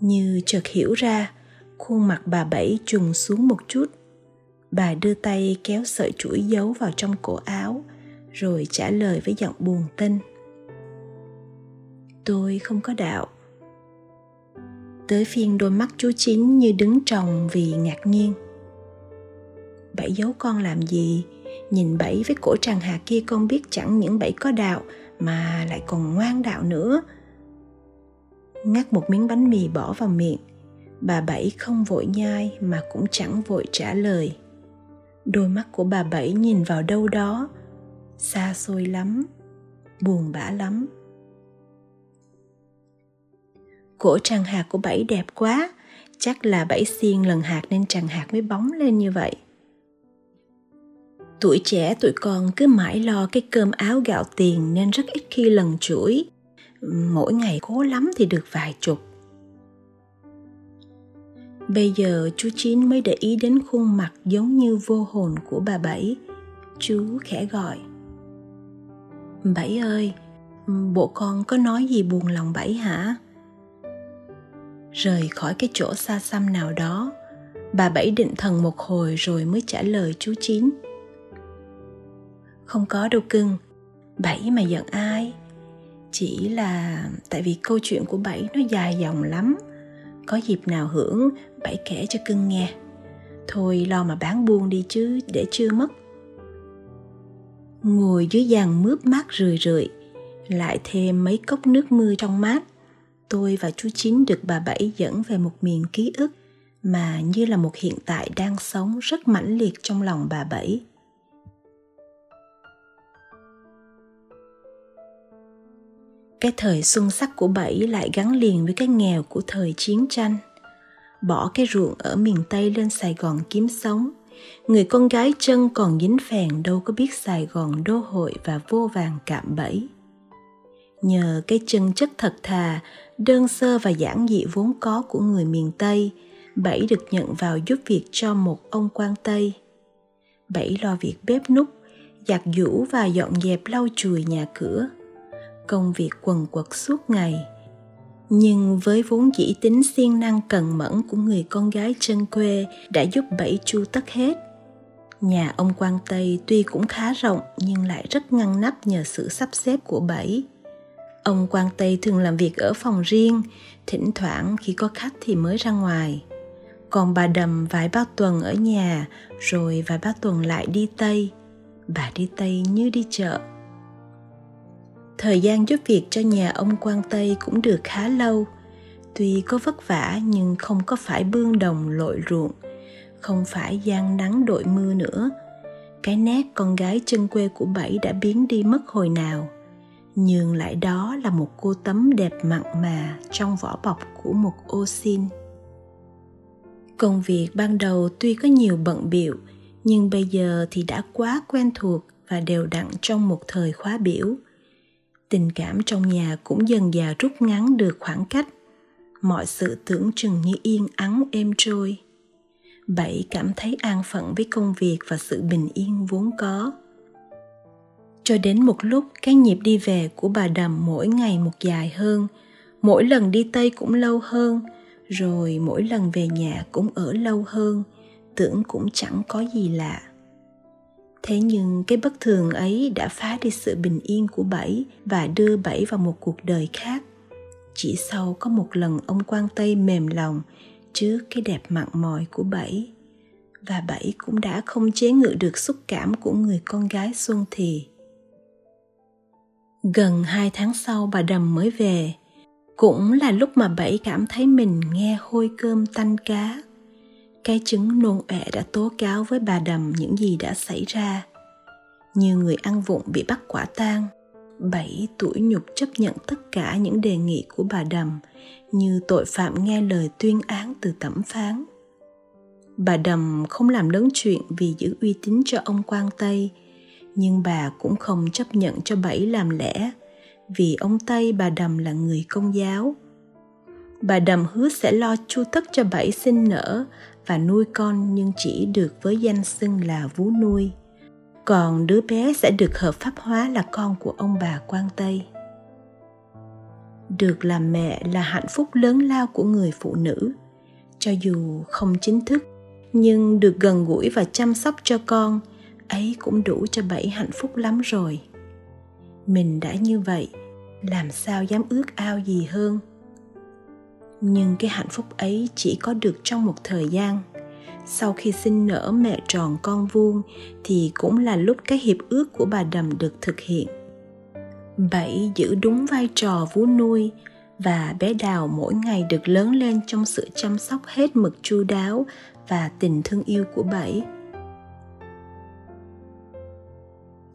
S4: Như chợt hiểu ra, khuôn mặt bà bảy trùng xuống một chút. Bà đưa tay kéo sợi chuỗi giấu vào trong cổ áo, rồi trả lời với giọng buồn tinh tôi không có đạo. Tới phiên đôi mắt chú chín như đứng trồng vì ngạc nhiên. Bảy giấu con làm gì? Nhìn bảy với cổ tràng hà kia con biết chẳng những bảy có đạo mà lại còn ngoan đạo nữa. Ngắt một miếng bánh mì bỏ vào miệng. Bà bảy không vội nhai mà cũng chẳng vội trả lời. Đôi mắt của bà bảy nhìn vào đâu đó, xa xôi lắm, buồn bã lắm cổ tràng hạt của bảy đẹp quá. Chắc là bảy xiên lần hạt nên tràng hạt mới bóng lên như vậy. Tuổi trẻ tụi con cứ mãi lo cái cơm áo gạo tiền nên rất ít khi lần chuỗi. Mỗi ngày cố lắm thì được vài chục. Bây giờ chú chín mới để ý đến khuôn mặt giống như vô hồn của bà bảy. Chú khẽ gọi. Bảy ơi, bộ con có nói gì buồn lòng bảy hả? Rời khỏi cái chỗ xa xăm nào đó. Bà bảy định thần một hồi rồi mới trả lời chú chín. Không có đâu cưng bảy mà giận ai? Chỉ là tại vì câu chuyện của bảy nó dài dòng lắm. Có dịp nào hưởng bảy kể cho cưng nghe. Thôi lo mà bán buôn đi chứ, để chưa mất. Ngồi dưới giàn mướp mát rười rượi, lại thêm mấy cốc nước mưa trong mát tôi và chú chín được bà bảy dẫn về một miền ký ức mà như là một hiện tại đang sống rất mãnh liệt trong lòng bà bảy. Cái thời xuân sắc của bảy lại gắn liền với cái nghèo của thời chiến tranh. Bỏ cái ruộng ở miền tây lên sài gòn kiếm sống, người con gái chân còn dính phèn đâu có biết sài gòn đô hội và vô vàng cạm bẫy. Nhờ cái chân chất thật thà đơn sơ và giản dị vốn có của người miền tây, bảy được nhận vào giúp việc cho một ông quan tây. Bảy lo việc bếp núc, giặt giũ và dọn dẹp lau chùi nhà cửa. Công việc quần quật suốt ngày. Nhưng với vốn dĩ tính siêng năng cần mẫn của người con gái chân quê đã giúp bảy chu tất hết. Nhà ông quan tây tuy cũng khá rộng nhưng lại rất ngăn nắp nhờ sự sắp xếp của bảy ông quan tây thường làm việc ở phòng riêng, thỉnh thoảng khi có khách thì mới ra ngoài. Còn bà đầm vài ba tuần ở nhà, rồi vài ba tuần lại đi tây. Bà đi tây như đi chợ. Thời gian giúp việc cho nhà ông quan tây cũng được khá lâu. Tuy có vất vả nhưng không có phải bương đồng lội ruộng, không phải gian nắng đội mưa nữa. Cái nét con gái chân quê của bảy đã biến đi mất hồi nào nhưng lại đó là một cô tấm đẹp mặn mà trong vỏ bọc của một ô xin. Công việc ban đầu tuy có nhiều bận biệu nhưng bây giờ thì đã quá quen thuộc và đều đặn trong một thời khóa biểu. Tình cảm trong nhà cũng dần dà rút ngắn được khoảng cách. Mọi sự tưởng chừng như yên ắng, êm trôi. Bảy cảm thấy an phận với công việc và sự bình yên vốn có cho đến một lúc cái nhịp đi về của bà đầm mỗi ngày một dài hơn. Mỗi lần đi tây cũng lâu hơn, rồi mỗi lần về nhà cũng ở lâu hơn. Tưởng cũng chẳng có gì lạ. Thế nhưng cái bất thường ấy đã phá đi sự bình yên của bảy và đưa bảy vào một cuộc đời khác. Chỉ sau có một lần ông quan tây mềm lòng trước cái đẹp mặn mòi của bảy. Và bảy cũng đã không chế ngự được xúc cảm của người con gái xuân thì gần hai tháng sau bà đầm mới về, cũng là lúc mà bảy cảm thấy mình nghe hôi cơm tanh cá. Cái chứng nôn ọe đã tố cáo với bà đầm những gì đã xảy ra. Như người ăn vụng bị bắt quả tang, bảy tuổi nhục chấp nhận tất cả những đề nghị của bà đầm như tội phạm nghe lời tuyên án từ thẩm phán. Bà đầm không làm lớn chuyện vì giữ uy tín cho ông quan tây nhưng bà cũng không chấp nhận cho bảy làm lẽ, vì ông tây bà đầm là người công giáo. Bà đầm hứa sẽ lo chu tất cho bảy sinh nở và nuôi con nhưng chỉ được với danh xưng là vú nuôi. Còn đứa bé sẽ được hợp pháp hóa là con của ông bà quan tây. Được làm mẹ là hạnh phúc lớn lao của người phụ nữ, cho dù không chính thức, nhưng được gần gũi và chăm sóc cho con ấy cũng đủ cho bảy hạnh phúc lắm rồi. Mình đã như vậy, làm sao dám ước ao gì hơn? Nhưng cái hạnh phúc ấy chỉ có được trong một thời gian. Sau khi sinh nở mẹ tròn con vuông thì cũng là lúc cái hiệp ước của bà đầm được thực hiện. Bảy giữ đúng vai trò vú nuôi và bé đào mỗi ngày được lớn lên trong sự chăm sóc hết mực chu đáo và tình thương yêu của bảy.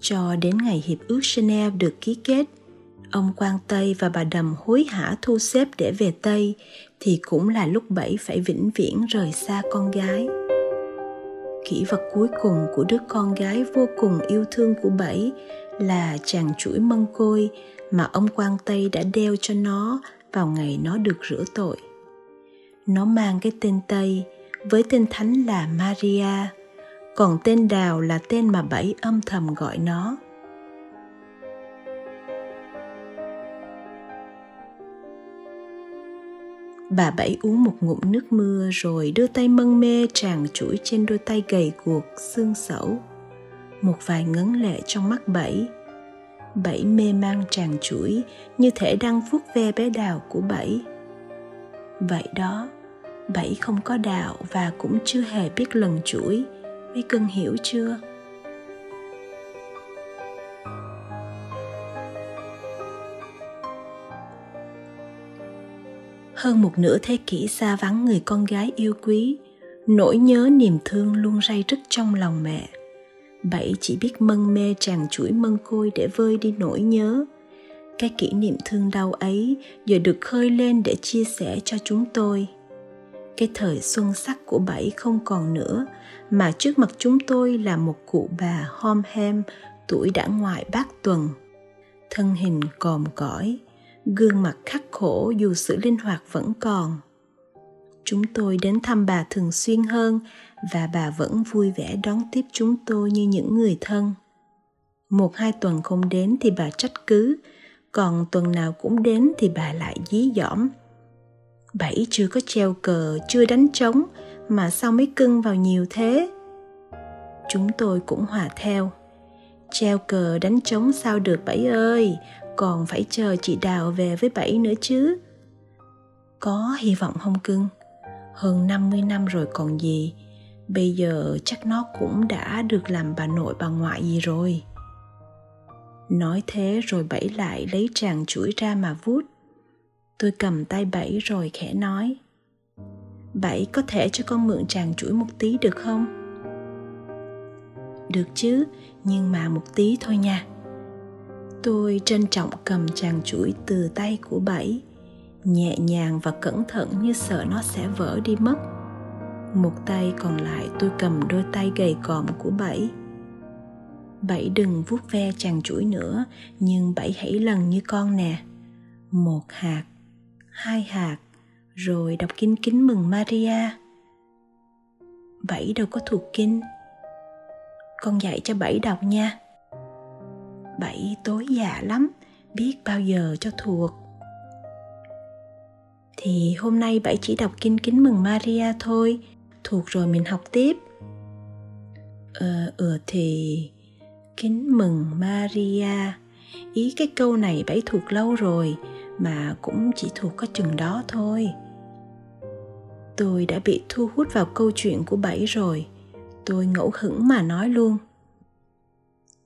S4: Cho đến ngày hiệp ước Geneva được ký kết. Ông quan tây và bà đầm hối hả thu xếp để về tây, thì cũng là lúc bảy phải vĩnh viễn rời xa con gái. Kỷ vật cuối cùng của đứa con gái vô cùng yêu thương của bảy là chàng chuỗi mân côi mà ông quan tây đã đeo cho nó vào ngày nó được rửa tội. Nó mang cái tên tây với tên thánh là maria còn tên đào là tên mà bảy âm thầm gọi nó Bà Bảy uống một ngụm nước mưa rồi đưa tay mân mê tràn chuỗi trên đôi tay gầy guộc, xương sẩu. Một vài ngấn lệ trong mắt Bảy. Bảy mê mang tràn chuỗi như thể đang vuốt ve bé đào của Bảy. Vậy đó, Bảy không có đạo và cũng chưa hề biết lần chuỗi. Mấy cưng hiểu chưa? hơn một nửa thế kỷ xa vắng người con gái yêu quý, nỗi nhớ niềm thương luôn ray rứt trong lòng mẹ. Bảy chỉ biết mân mê tràn chuỗi mân côi để vơi đi nỗi nhớ. Cái kỷ niệm thương đau ấy giờ được khơi lên để chia sẻ cho chúng tôi cái thời xuân sắc của bảy không còn nữa, mà trước mặt chúng tôi là một cụ bà hom hem, tuổi đã ngoài bát tuần. Thân hình còm cõi, gương mặt khắc khổ dù sự linh hoạt vẫn còn. Chúng tôi đến thăm bà thường xuyên hơn và bà vẫn vui vẻ đón tiếp chúng tôi như những người thân. Một hai tuần không đến thì bà trách cứ, còn tuần nào cũng đến thì bà lại dí dỏm bảy chưa có treo cờ chưa đánh trống mà sao mới cưng vào nhiều thế chúng tôi cũng hòa theo treo cờ đánh trống sao được bảy ơi còn phải chờ chị Đào về với Bảy nữa chứ. Có hy vọng không cưng? Hơn 50 năm rồi còn gì, bây giờ chắc nó cũng đã được làm bà nội bà ngoại gì rồi. Nói thế rồi Bảy lại lấy tràng chuỗi ra mà vút. Tôi cầm tay Bảy rồi khẽ nói. Bảy có thể cho con mượn tràng chuỗi một tí được không? Được chứ, nhưng mà một tí thôi nha tôi trân trọng cầm tràng chuỗi từ tay của bảy nhẹ nhàng và cẩn thận như sợ nó sẽ vỡ đi mất một tay còn lại tôi cầm đôi tay gầy còm của bảy bảy đừng vuốt ve chàng chuỗi nữa nhưng bảy hãy lần như con nè một hạt hai hạt, rồi đọc kinh kính mừng maria. Bảy đâu có thuộc kinh. Con dạy cho bảy đọc nha. Bảy tối dạ lắm, biết bao giờ cho thuộc. Thì hôm nay bảy chỉ đọc kinh kính mừng maria thôi, thuộc rồi mình học tiếp. Ờ ừ thì kính mừng maria. Ý cái câu này bảy thuộc lâu rồi mà cũng chỉ thuộc có chừng đó thôi. Tôi đã bị thu hút vào câu chuyện của bảy rồi. Tôi ngẫu hứng mà nói luôn.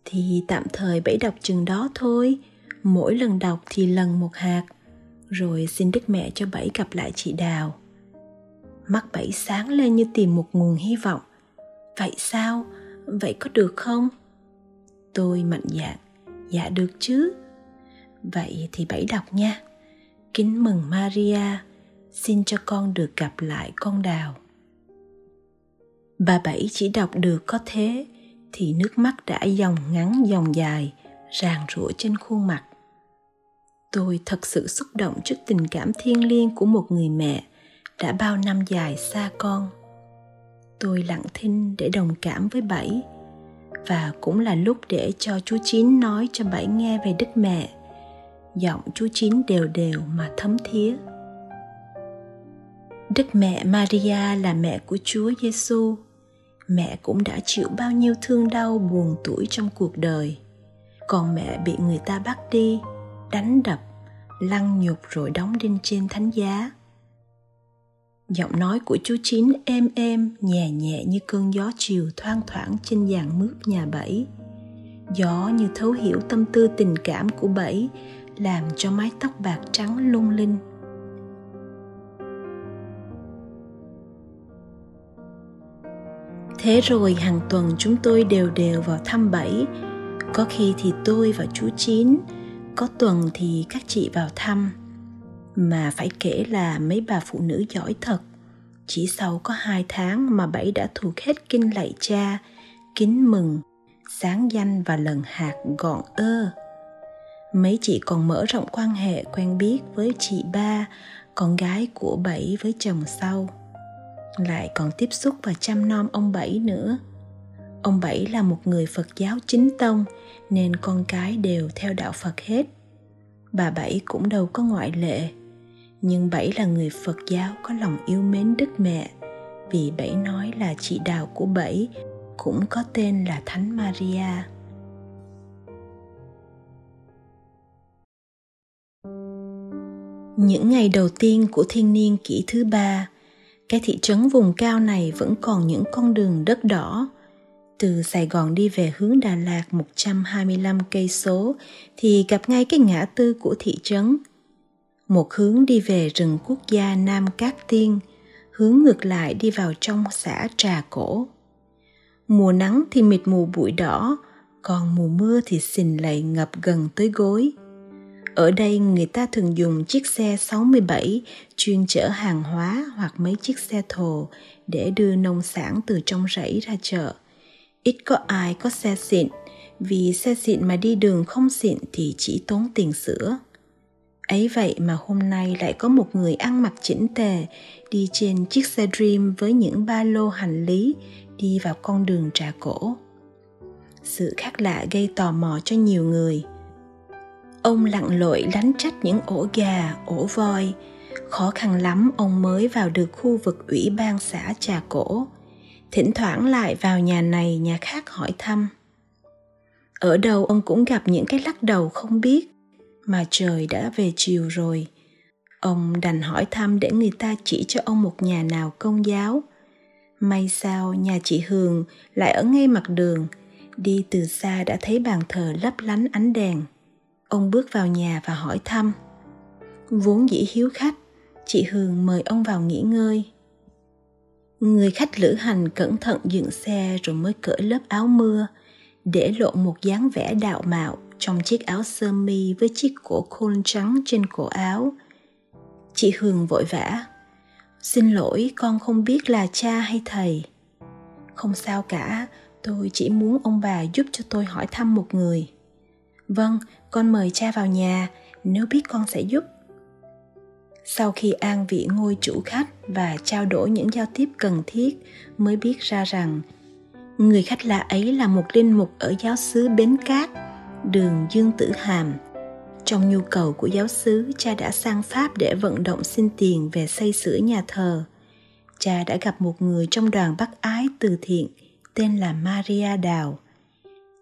S4: Thì tạm thời bảy đọc chừng đó thôi. Mỗi lần đọc thì lần một hạt. Rồi xin đức mẹ cho bảy gặp lại chị đào. Mắt bảy sáng lên như tìm một nguồn hy vọng. Vậy sao? Vậy có được không? Tôi mạnh dạn. Dạ được chứ vậy thì bảy đọc nha. Kính mừng maria, xin cho con được gặp lại con đào. Bà bảy chỉ đọc được có thế thì nước mắt đã dòng ngắn dòng dài, ràng rủa trên khuôn mặt. Tôi thật sự xúc động trước tình cảm thiêng liêng của một người mẹ đã bao năm dài xa con. Tôi lặng thinh để đồng cảm với bảy và cũng là lúc để cho chú chín nói cho bảy nghe về đức mẹ giọng chú chín đều đều mà thấm thía. Đức mẹ maria là mẹ của chúa giêsu. Mẹ cũng đã chịu bao nhiêu thương đau buồn tuổi trong cuộc đời. Còn mẹ bị người ta bắt đi, đánh đập, lăng nhục rồi đóng đinh trên thánh giá. Giọng nói của chú chín êm êm, nhẹ nhẹ như cơn gió chiều thoang thoảng trên dàn mướp nhà bảy gió như thấu hiểu tâm tư tình cảm của bảy làm cho mái tóc bạc trắng lung linh. Thế rồi hàng tuần chúng tôi đều đều vào thăm bảy có khi thì tôi và chú chín, có tuần thì các chị vào thăm. Mà phải kể là mấy bà phụ nữ giỏi thật. Chỉ sau có hai tháng mà bảy đã thuộc hết kinh lạy cha, kính mừng, sáng danh và lần hạt gọn ơ mấy chị còn mở rộng quan hệ quen biết với chị ba, con gái của bảy với chồng sau. Lại còn tiếp xúc và chăm nom ông bảy nữa. Ông bảy là một người phật giáo chính tông, nên con cái đều theo đạo phật hết. Bà bảy cũng đâu có ngoại lệ, nhưng bảy là người phật giáo có lòng yêu mến đức mẹ. Vì bảy nói là chị đào của bảy cũng có tên là thánh maria. Những ngày đầu tiên của thiên niên kỷ thứ ba cái thị trấn vùng cao này vẫn còn những con đường đất đỏ. Từ Sài Gòn đi về hướng Đà Lạt 125 cây số thì gặp ngay cái ngã tư của thị trấn. Một hướng đi về rừng quốc gia Nam Cát Tiên, hướng ngược lại đi vào trong xã Trà Cổ. Mùa nắng thì mịt mù bụi đỏ, còn mùa mưa thì xình lầy ngập gần tới gối. Ở đây người ta thường dùng chiếc xe 67 chuyên chở hàng hóa hoặc mấy chiếc xe thồ để đưa nông sản từ trong rẫy ra chợ. Ít có ai có xe xịn, vì xe xịn mà đi đường không xịn thì chỉ tốn tiền sữa. Ấy vậy mà hôm nay lại có một người ăn mặc chỉnh tề đi trên chiếc xe Dream với những ba lô hành lý đi vào con đường trà cổ. Sự khác lạ gây tò mò cho nhiều người – ông lặn lội lánh trách những ổ gà, ổ voi. Khó khăn lắm, ông mới vào được khu vực ủy ban xã trà cổ. Thỉnh thoảng lại vào nhà này, nhà khác hỏi thăm. Ở đâu ông cũng gặp những cái lắc đầu không biết, mà trời đã về chiều rồi. Ông đành hỏi thăm để người ta chỉ cho ông một nhà nào công giáo. May sao nhà chị hường lại ở ngay mặt đường, đi từ xa đã thấy bàn thờ lấp lánh ánh đèn ông bước vào nhà và hỏi thăm. Vốn dĩ hiếu khách, chị hường mời ông vào nghỉ ngơi. Người khách lữ hành cẩn thận dựng xe rồi mới cởi lớp áo mưa, để lộ một dáng vẻ đạo mạo trong chiếc áo sơ mi với chiếc cổ khôn trắng trên cổ áo. Chị hường vội vã, xin lỗi, con không biết là cha hay thầy. Không sao cả, tôi chỉ muốn ông bà giúp cho tôi hỏi thăm một người vâng con mời cha vào nhà nếu biết con sẽ giúp sau khi an vị ngôi chủ khách và trao đổi những giao tiếp cần thiết mới biết ra rằng người khách lạ ấy là một linh mục ở giáo xứ bến cát đường Dương Tử Hàm. Trong nhu cầu của giáo xứ, cha đã sang Pháp để vận động xin tiền về xây sửa nhà thờ. Cha đã gặp một người trong đoàn bác ái từ thiện tên là Maria Đào.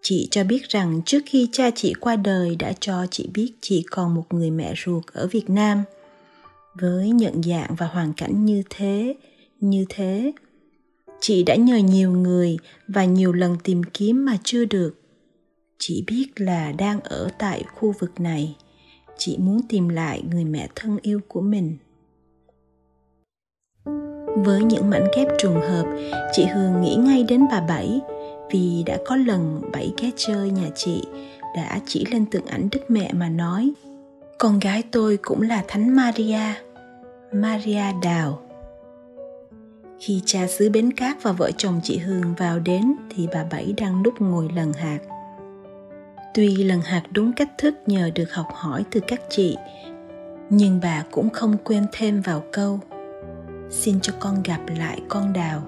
S4: Chị cho biết rằng trước khi cha chị qua đời đã cho chị biết chị còn một người mẹ ruột ở Việt Nam. Với nhận dạng và hoàn cảnh như thế, như thế, chị đã nhờ nhiều người và nhiều lần tìm kiếm mà chưa được. Chị biết là đang ở tại khu vực này. Chị muốn tìm lại người mẹ thân yêu của mình. Với những mảnh ghép trùng hợp chị hương nghĩ ngay đến bà bảy vì đã có lần bảy ghé chơi nhà chị đã chỉ lên tượng ảnh đức mẹ mà nói con gái tôi cũng là thánh maria maria đào khi cha xứ Bến Cát và vợ chồng chị Hương vào đến thì bà Bảy đang núp ngồi lần hạt. Tuy lần hạt đúng cách thức nhờ được học hỏi từ các chị, nhưng bà cũng không quên thêm vào câu Xin cho con gặp lại con đào.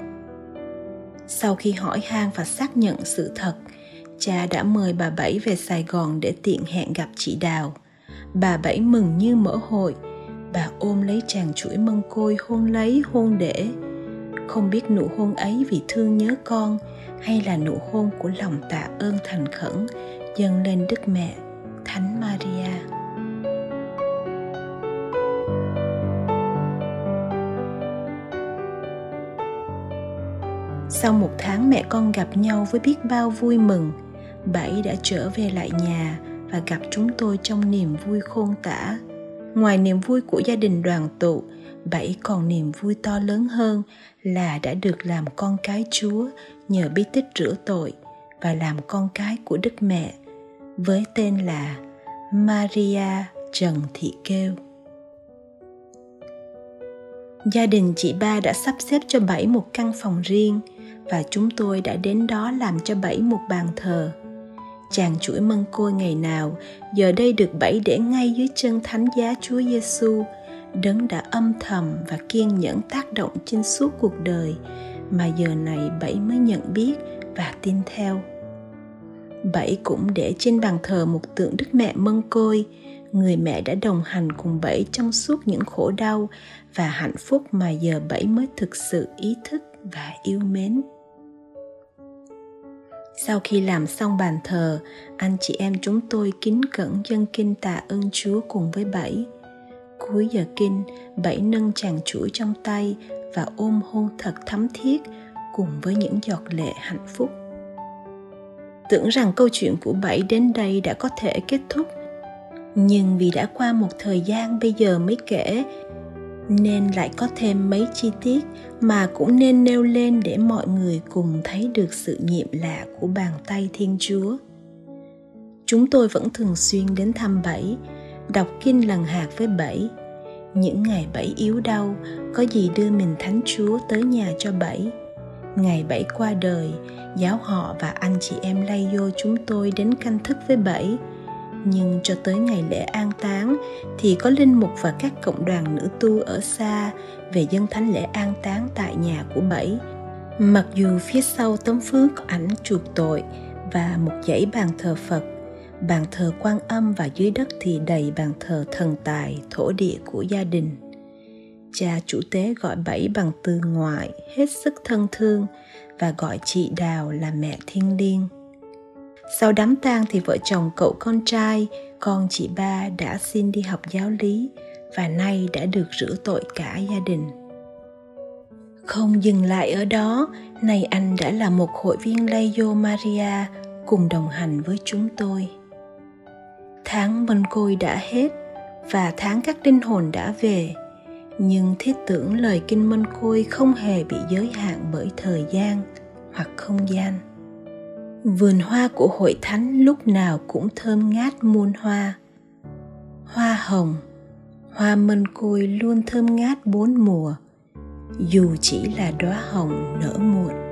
S4: Sau khi hỏi han và xác nhận sự thật, cha đã mời bà Bảy về Sài Gòn để tiện hẹn gặp chị Đào. Bà Bảy mừng như mở hội, bà ôm lấy chàng chuỗi mân côi hôn lấy hôn để. Không biết nụ hôn ấy vì thương nhớ con hay là nụ hôn của lòng tạ ơn thành khẩn dâng lên đức mẹ thánh maria. Sau một tháng mẹ con gặp nhau với biết bao vui mừng bảy đã trở về lại nhà và gặp chúng tôi trong niềm vui khôn tả. Ngoài niềm vui của gia đình đoàn tụ bảy còn niềm vui to lớn hơn là đã được làm con cái chúa nhờ bí tích rửa tội và làm con cái của đức mẹ, với tên là maria trần thị kêu. Gia đình chị ba đã sắp xếp cho bảy một căn phòng riêng và chúng tôi đã đến đó làm cho bảy một bàn thờ. Chàng chuỗi mân côi ngày nào, giờ đây được bảy để ngay dưới chân thánh giá Chúa Giêsu đấng đã âm thầm và kiên nhẫn tác động trên suốt cuộc đời, mà giờ này bảy mới nhận biết và tin theo. Bảy cũng để trên bàn thờ một tượng đức mẹ mân côi, người mẹ đã đồng hành cùng bảy trong suốt những khổ đau và hạnh phúc mà giờ bảy mới thực sự ý thức và yêu mến sau khi làm xong bàn thờ, anh chị em chúng tôi kính cẩn dân kinh tạ ơn chúa cùng với bảy. Cuối giờ kinh, bảy nâng chàng chuỗi trong tay và ôm hôn thật thắm thiết cùng với những giọt lệ hạnh phúc. Tưởng rằng câu chuyện của bảy đến đây đã có thể kết thúc, nhưng vì đã qua một thời gian bây giờ mới kể nên lại có thêm mấy chi tiết mà cũng nên nêu lên để mọi người cùng thấy được sự nhiệm lạ của bàn tay thiên chúa. Chúng tôi vẫn thường xuyên đến thăm bảy, đọc kinh lần hạt với bảy. Những ngày bảy yếu đau, có gì đưa mình thánh chúa tới nhà cho bảy? Ngày bảy qua đời, giáo họ và anh chị em lay vô chúng tôi đến canh thức với bảy nhưng cho tới ngày lễ an táng, thì có linh mục và các cộng đoàn nữ tu ở xa về dân thánh lễ an táng tại nhà của bảy. Mặc dù phía sau tấm phước có ảnh chuộc tội và một dãy bàn thờ phật, bàn thờ quan âm và dưới đất thì đầy bàn thờ thần tài, thổ địa của gia đình. Cha chủ tế gọi bảy bằng từ ngoại, hết sức thân thương và gọi chị đào là mẹ thiên liêng sau đám tang thì vợ chồng cậu con trai, con chị ba đã xin đi học giáo lý và nay đã được rửa tội cả gia đình. Không dừng lại ở đó nay anh đã là một hội viên Layo Maria cùng đồng hành với chúng tôi. Tháng mân côi đã hết và tháng các linh hồn đã về, nhưng thiết tưởng lời kinh mân côi không hề bị giới hạn bởi thời gian hoặc không gian vườn hoa của hội thánh lúc nào cũng thơm ngát muôn hoa. Hoa hồng, hoa mân côi luôn thơm ngát bốn mùa. Dù chỉ là đóa hồng nở muộn.